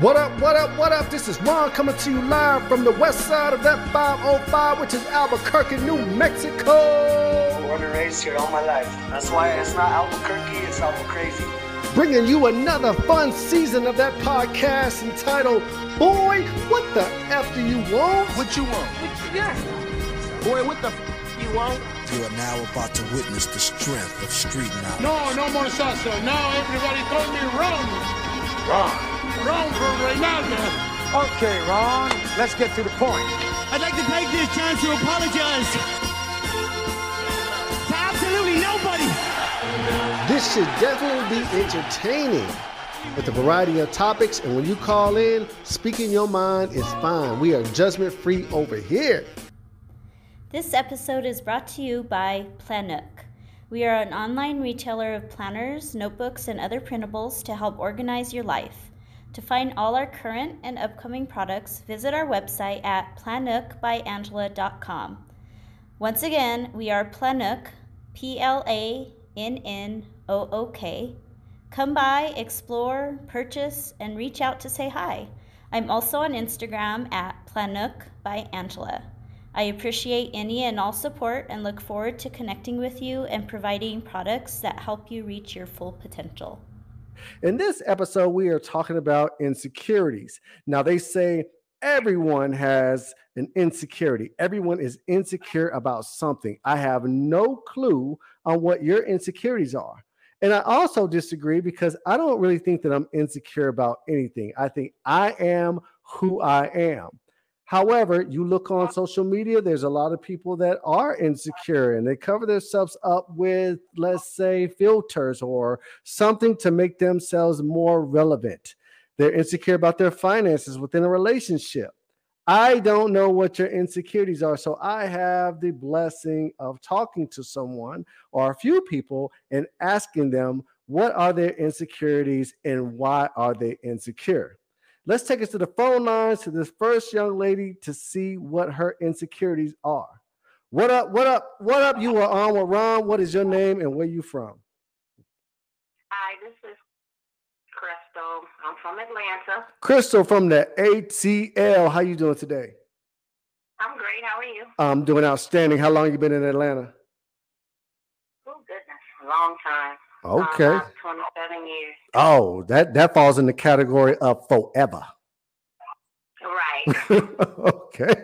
What up, what up, what up? This is Ron coming to you live from the west side of that 505, which is Albuquerque, New Mexico. Born and raised here all my life. That's why it's not Albuquerque, it's Albuquerque. Bringing you another fun season of that podcast entitled Boy, What the F Do You Want? What you want? What you got? Boy, what the f- you want? You are now about to witness the strength of street knowledge. No, no more salsa. Now everybody call me Ron. Ron. Ron from Reynaldo. Okay, Ron, let's get to the point. I'd like to take this chance to apologize to absolutely nobody. This should definitely be entertaining with a variety of topics. And when you call in, speaking your mind is fine. We are judgment free over here. This episode is brought to you by Plannook. We are an online retailer of planners, notebooks, and other printables to help organize your life. To find all our current and upcoming products, visit our website at plannookbyangela.com. Once again, we are Plannook, P L A N N O O K. Come by, explore, purchase, and reach out to say hi. I'm also on Instagram at Plannook by Angela. I appreciate any and all support and look forward to connecting with you and providing products that help you reach your full potential. In this episode, we are talking about insecurities. Now, they say everyone has an insecurity, everyone is insecure about something. I have no clue on what your insecurities are. And I also disagree because I don't really think that I'm insecure about anything. I think I am who I am. However, you look on uh-huh. social media, there's a lot of people that are insecure and they cover themselves up with, let's say, filters or something to make themselves more relevant. They're insecure about their finances within a relationship. I don't know what your insecurities are. So I have the blessing of talking to someone or a few people and asking them, what are their insecurities and why are they insecure? Let's take us to the phone lines to this first young lady to see what her insecurities are. What up? What up? What up? You are on with Ron. What is your name and where you from? Hi, this is Crystal. I'm from Atlanta. Crystal from the ATL. How you doing today? I'm great. How are you? I'm doing outstanding. How long you been in Atlanta? Oh goodness, a long time. Okay. About 27 years. Oh, that that falls in the category of forever. Right. okay.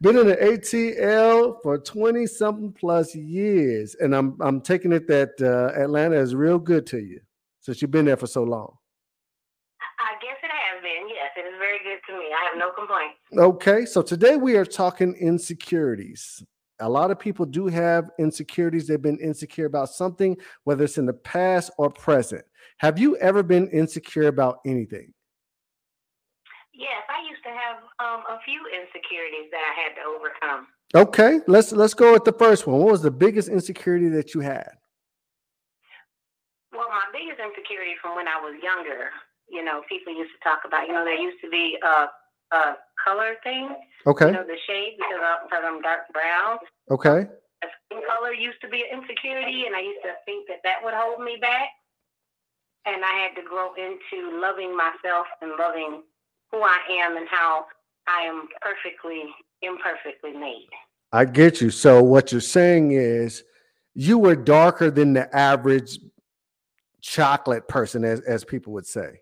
Been in the ATL for 20 something plus years. And I'm I'm taking it that uh, Atlanta is real good to you since you've been there for so long. I guess it has been. Yes, it is very good to me. I have no complaints. Okay. So today we are talking insecurities. A lot of people do have insecurities. They've been insecure about something, whether it's in the past or present. Have you ever been insecure about anything? Yes, I used to have um, a few insecurities that I had to overcome. Okay, let's let's go with the first one. What was the biggest insecurity that you had? Well, my biggest insecurity from when I was younger, you know, people used to talk about, you know, there used to be a, a color thing, Okay, you know, the shade because, I, because I'm dark brown. okay, A skin color used to be an insecurity, and I used to think that that would hold me back. And I had to grow into loving myself and loving who I am and how I am perfectly, imperfectly made. I get you. So what you're saying is you were darker than the average chocolate person, as as people would say.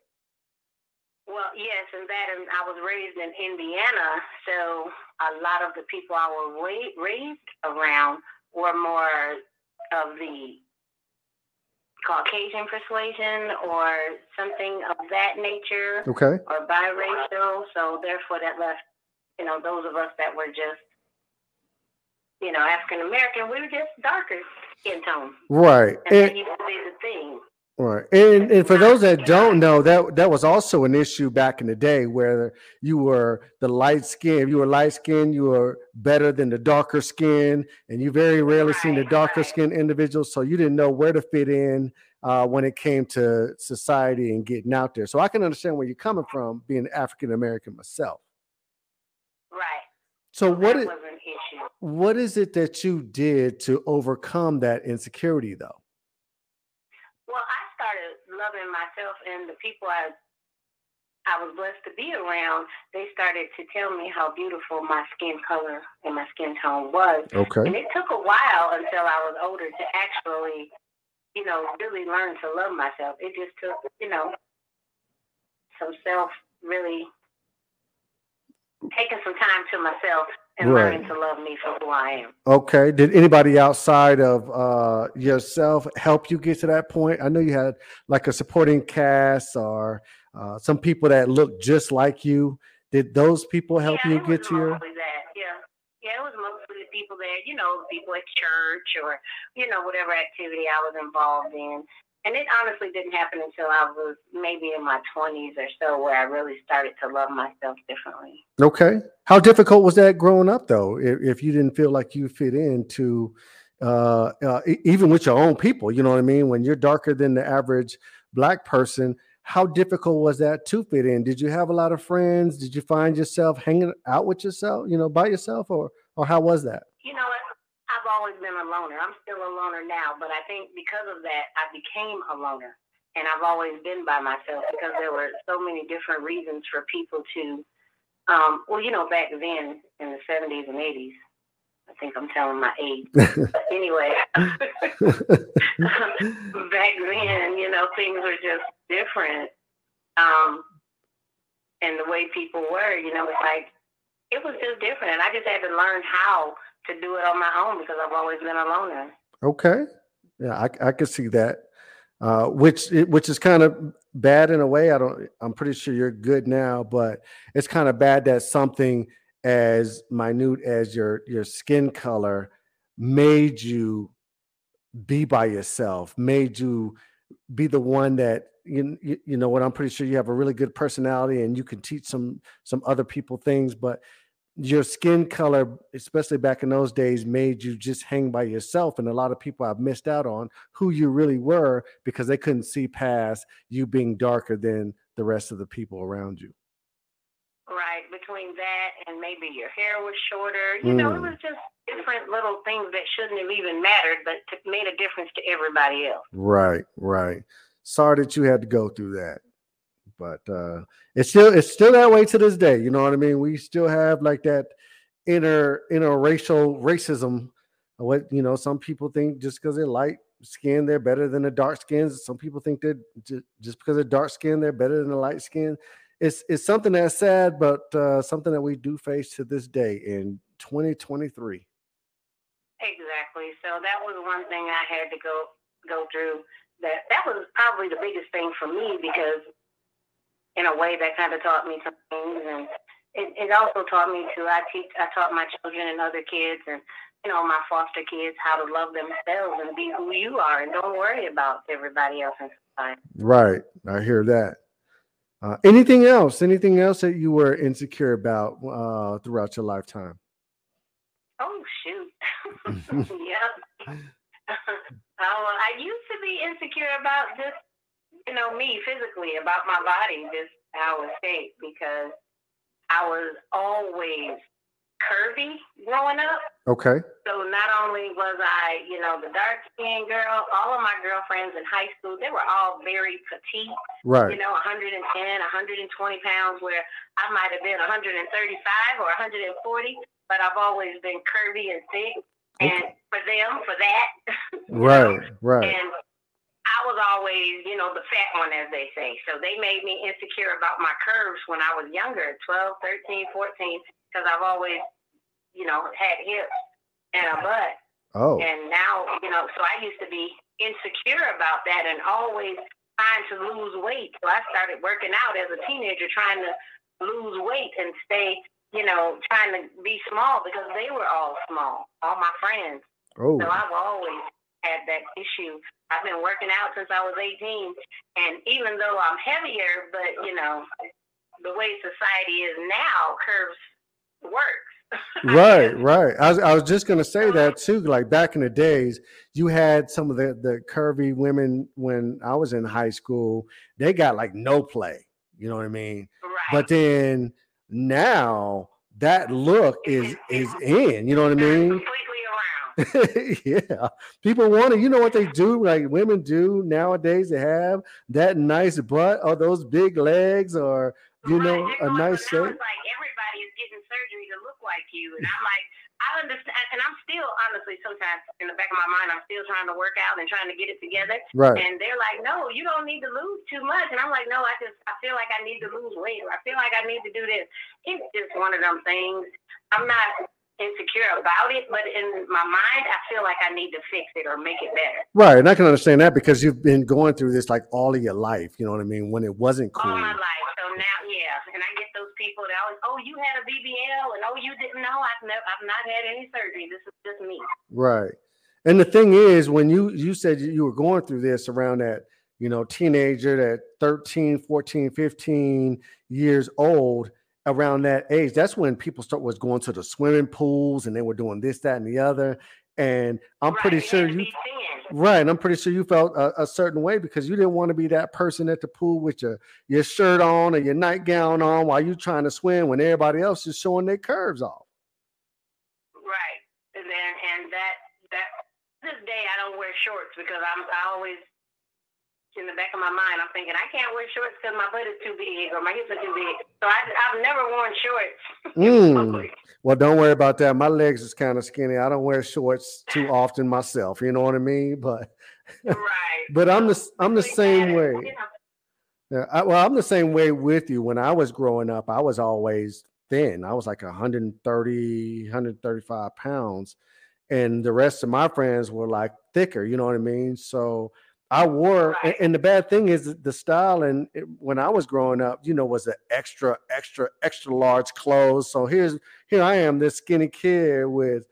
Well, yes, and that, and I was raised in Indiana, so a lot of the people I was raised around were more of the Caucasian persuasion or something of that nature, Okay. or biracial. So therefore, that left, you know, those of us that were just, you know, African American, we were just darker skin tone, Right. and that And, used to be the thing. Right. And and for those that don't know, that that was also an issue back in the day where you were the light skin. If you were light skin, you were better than the darker skin, and you very rarely seen the darker right. skin individuals. So you didn't know where to fit in uh, when it came to society and getting out there. So I can understand where you're coming from, being African American myself. Right. So what is was an issue. what is it that you did to overcome that insecurity, though? Well, I loving myself and the people I I was blessed to be around, they started to tell me how beautiful my skin color and my skin tone was. Okay. And it took a while until I was older to actually, you know, really learn to love myself. It just took, you know, some self really taking some time to myself and Right. learning to love me for who I am. Okay. Did anybody outside of uh, yourself help you get to that point? I know you had like a supporting cast or uh, some people that looked just like you. Did those people help yeah, you get to your? that. Yeah, yeah, it was mostly the people that you know, people at church or you know, whatever activity I was involved in. And it honestly didn't happen until I was maybe in my twenties or so, where I really started to love myself differently. Okay. How difficult was that growing up though? If, if you didn't feel like you fit into, uh, uh, even with your own people, you know what I mean? When you're darker than the average black person, how difficult was that to fit in? Did you have a lot of friends? Did you find yourself hanging out with yourself, you know, by yourself, or or how was that? You know, I've always been a loner. I'm still a loner now, but I think because of that, I became a loner. And I've always been by myself because there were so many different reasons for people to, um, well, you know, back then in the 70s and 80s, I think I'm telling my age. But anyway, back then, you know, things were just different. Um, and the way people were, you know, it's like, it was just different. And I just had to learn how to do it on my own because I've always been a loner. Okay. Yeah, I I could see that. Uh, which which is kind of bad in a way. I don't. I'm pretty sure you're good now, but it's kind of bad that something as minute as your your skin color made you be by yourself, made you be the one that you you, know what. I'm pretty sure you have a really good personality and you can teach some some other people things, but your skin color, especially back in those days, made you just hang by yourself. And a lot of people have missed out on who you really were because they couldn't see past you being darker than the rest of the people around you. Right. Between that and maybe your hair was shorter. You know, it Mm. was just different little things that shouldn't have even mattered, but made a difference to everybody else. Right, right. Sorry that you had to go through that. But uh it's still it's still that way to this day. You know what I mean? We still have like that inner interracial racism. What you know, some people think just because they're light skin, they're better than the dark skins. Some people think that ju- just because they're dark skin, they're better than the light skin. It's it's something that's sad, but uh, something that we do face to this day in 2023. Exactly. So that was one thing I had to go go through. That that was probably the biggest thing for me because, in a way, that kind of taught me some things, and it, it also taught me to. I teach. I taught my children and other kids, and you know, my foster kids how to love themselves and be who you are, and don't worry about everybody else in society. Right. I hear that. Uh, anything else? Anything else that you were insecure about uh, throughout your lifetime? Oh shoot. yep. oh, I used to be insecure about just, you know, me physically, about my body, just how it shaped because I was always curvy growing up. Okay. So not only was I, you know, the dark skinned girl, all of my girlfriends in high school, they were all very petite, Right. you know, 110, 120 pounds, where I might have been 135 or 140, but I've always been curvy and thick. And for them, for that, Right. Right. and was always, you know, the fat one, as they say. So they made me insecure about my curves when I was younger, 12, 13, 14, because I've always, you know, had hips and a butt. Oh. And now, you know, so I used to be insecure about that and always trying to lose weight. So I started working out as a teenager, trying to lose weight and stay, you know, trying to be small because they were all small, all my friends. Oh. So I've always had that issue. I've been working out since I was 18. And even though I'm heavier, but, you know, the way society is now, curves works. Right. Right. I was, I was just gonna say that too. Like back in the days, you had some of the the curvy women when I was in high school. They got like no play. You know what I mean? Right. But then now that look is is in. You know what I mean? yeah, people want it. You know what they do? Like women do nowadays. They have that nice butt or those big legs, or you Right, know, a nice shape. Like everybody is getting surgery to look like you, and I'm like, I understand, and I'm still honestly sometimes in the back of my mind, I'm still trying to work out and trying to get it together. Right. And they're like, no, you don't need to lose too much. And I'm like, no, I just I feel like I need to lose weight, or I feel like I need to do this. It's just one of them things. I'm not insecure about it, but in my mind, I feel like I need to fix it or make it better. Right, and I can understand that because you've been going through this like all of your life. You know what I mean? When it wasn't cool. all my life. So now, yeah, and I get those people that always, oh, you had a BBL, and oh, you didn't know. I've never, I've not had any surgery. This is just me. Right. And the thing is, when you you said you- you were going through this around that, you know, teenager, that 13, 14, 15 years old, around that age, that's when people start was going to the swimming pools and they were doing this, that, and the other. And I'm pretty Right, it sure you right. I'm pretty sure you felt a, a certain way because you didn't want to be that person at the pool with your your shirt on or your nightgown on while you're trying to swim when everybody else is showing their curves off. Right. And then and that that this day I don't wear shorts because I'm I always in the back of my mind I'm thinking I can't wear shorts because my butt is too big or my hips are too big. So I I've never worn shorts. Mm. Well, don't worry about that. My legs is kind of skinny. I don't wear shorts too often myself. You know what I mean? But Right. but I'm the I'm the same way. You know, Yeah, I, well, I'm the same way with you. When I was growing up, I was always thin. I was like 130, 135 pounds, and the rest of my friends were like thicker. You know what I mean? So I wore, Right. and the bad thing is the style. And it- when I was growing up, you know, was the extra, extra, extra large clothes. So here's here I am, this skinny kid with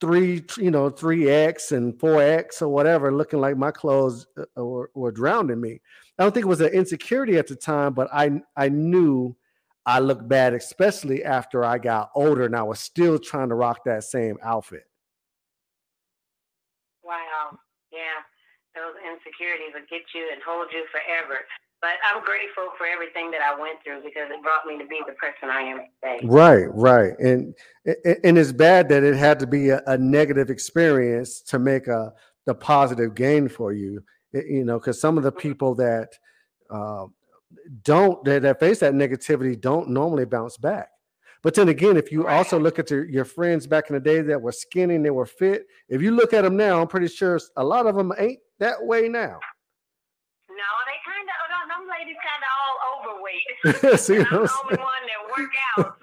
three, you know, three X and four X or whatever, looking like my clothes uh, were, were drowning me. I don't think it was an insecurity at the time, but I I knew I looked bad, especially after I got older and I was still trying to rock that same outfit. Wow. Yeah. Those insecurities will get you and hold you forever. But I'm grateful for everything that I went through because it brought me to be the person I am today. Right, right, and and it's bad that it had to be a, a negative experience to make a the positive gain for you. It- you know, because some of the people that uh, don't that, that face that negativity don't normally bounce back. But then again, if you also look at your, your friends back in the day that were skinny and they were fit, if you look at them now, I'm pretty sure a lot of them ain't that way now. No, they kind of, oh, them ladies kind of all overweight. See And I'm what the I'm only one that work out,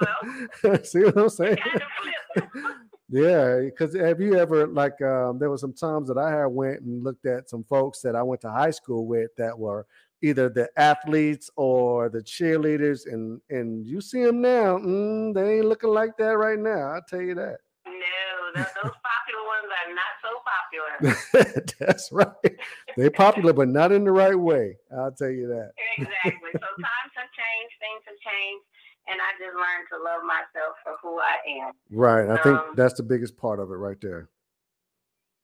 so See what I'm saying? kind of flip. Yeah, because have you ever like um, there were some times that I had went and looked at some folks that I went to high school with that were either the athletes or the cheerleaders, and and you see them now, mm, they ain't looking like that right now. I'll tell you that. No, those popular ones are not so popular. That's right. They're popular, but not in the right way. I'll tell you that. exactly. So times have changed, things have changed, and I just learned to love myself for who I am. Right. I think Um, that's the biggest part of it right there.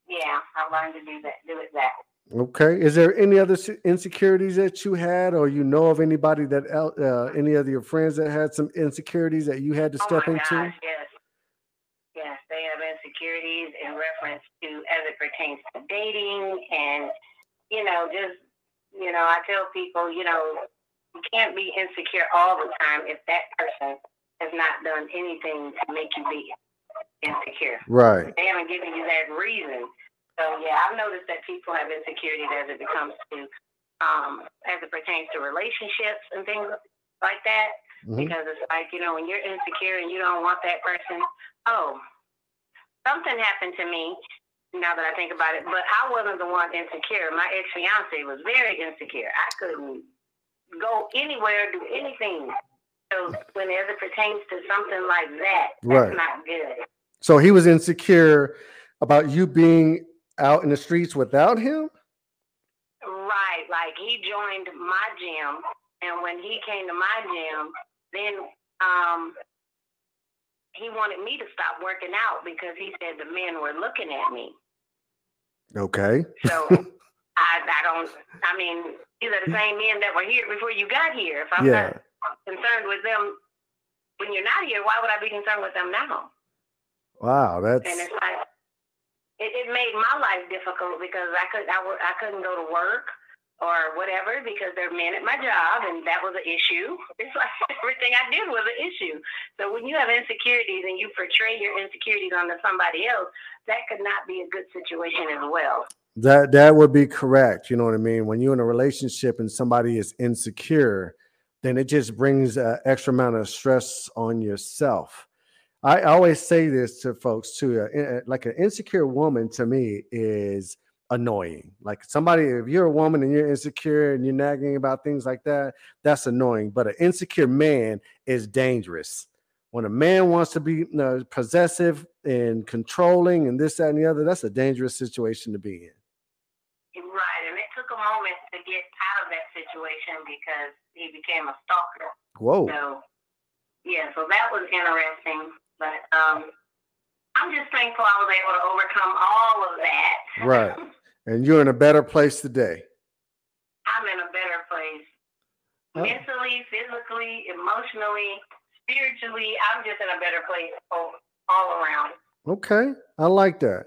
Yeah, I learned to do that, do it that. Okay. Is there any other insecurities that you had, or you know of anybody that uh, any of your friends that had some insecurities that you had to Oh step my into? gosh, yes. Yes, they have insecurities in reference to as it pertains to dating and you know, just you know, I tell people, you know, you can't be insecure all the time if that person has not done anything to make you be insecure. Right. They haven't given you that reason. So yeah, I've noticed that people have insecurities as it becomes to um as it pertains to relationships and things like that. Mhm. because it's like you know when you're insecure and you don't want that person oh something happened to me now that i think about it. But i wasn't the one insecure. My ex-fiance was very insecure. I couldn't go anywhere do anything. So when as it pertains to something like that that's Right. not good. So he was insecure about you being out in the streets without him. right like he joined my gym and when he came to my gym then um he wanted me to stop working out because he said the men were looking at me Okay. So I, I don't. I mean, these are the same men that were here before you got here. If I'm Yeah. not concerned with them when you're not here, why would I be concerned with them now? Wow. That's And it's like, it, it made my life difficult because I could I, I couldn't go to work or whatever because there are men at my job and that was an issue. It's like everything I did was an issue. So when you have insecurities and you portray your insecurities onto somebody else, that could not be a good situation as well. That that would be correct. You know what I mean? When you're in a relationship and somebody is insecure, then it just brings an extra amount of stress on yourself. I always say this to folks too. Uh, like an insecure woman to me is annoying. Like somebody, if you're a woman and you're insecure and you're nagging about things like that, that's annoying. But an insecure man is dangerous. When a man wants to be you know, possessive and controlling and this, that, and the other, that's a dangerous situation to be in. Right. And it took a moment to get out of that situation because he became a stalker. Whoa. So, yeah, so that was interesting. But um, I'm just thankful I was able to overcome all of that. Right. And you're in a better place today. I'm in a better place. Oh. Mentally, physically, emotionally, spiritually, I'm just in a better place all, all around. Okay. I like that.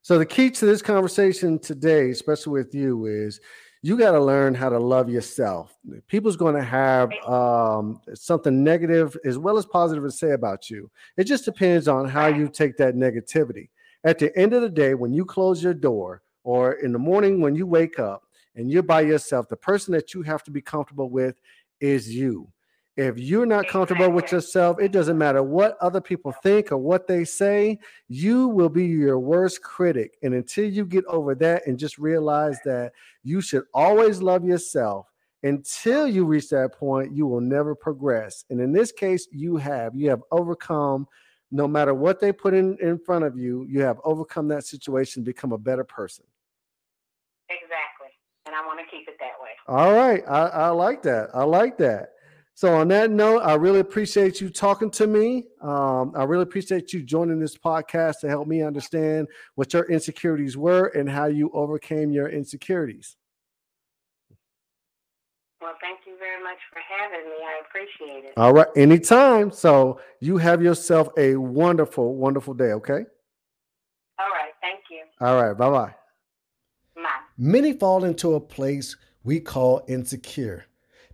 So the key to this conversation today, especially with you, is you got to learn how to love yourself. People's going to have um, something negative as well as positive to say about you. It just depends on how you take that negativity. At the end of the day, when you close your door or in the morning when you wake up and you're by yourself, the person that you have to be comfortable with is you. If you're not comfortable with yourself, it doesn't matter what other people think or what they say, you will be your worst critic. And until you get over that and just realize that you should always love yourself, until you reach that point, you will never progress. And in this case, you have. You have overcome no matter what they put in, in front of you, you have overcome that situation, become a better person. Exactly. And I want to keep it that way. All right. I, I like that. I like that. So, on that note, I really appreciate you talking to me. Um, I really appreciate you joining this podcast to help me understand what your insecurities were and how you overcame your insecurities. Well, thank you very much for having me. I appreciate it. All right, anytime. So, you have yourself a wonderful, wonderful day, okay? All right, thank you. All right, bye bye. Bye. Many fall into a place we call insecure.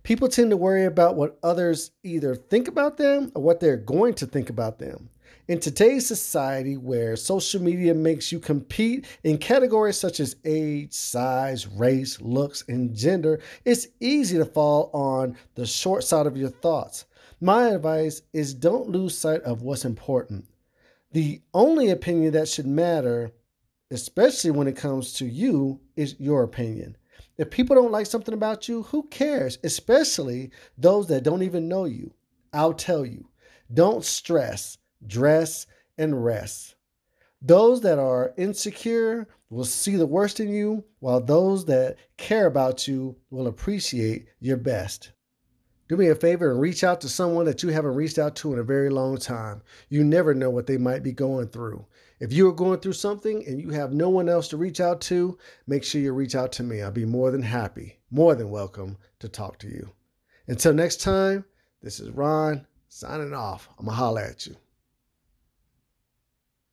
People tend to worry about what others either think about them or what they're going to think about them. In today's society, where social media makes you compete in categories such as age, size, race, looks, and gender, it's easy to fall on the short side of your thoughts. My advice is don't lose sight of what's important. The only opinion that should matter, especially when it comes to you, is your opinion. If people don't like something about you, who cares? Especially those that don't even know you. I'll tell you don't stress, dress, and rest. Those that are insecure will see the worst in you, while those that care about you will appreciate your best. Do me a favor and reach out to someone that you haven't reached out to in a very long time. You never know what they might be going through. If you are going through something and you have no one else to reach out to, make sure you reach out to me. I'll be more than happy, more than welcome to talk to you. Until next time, this is Ron signing off. I'm going to holler at you.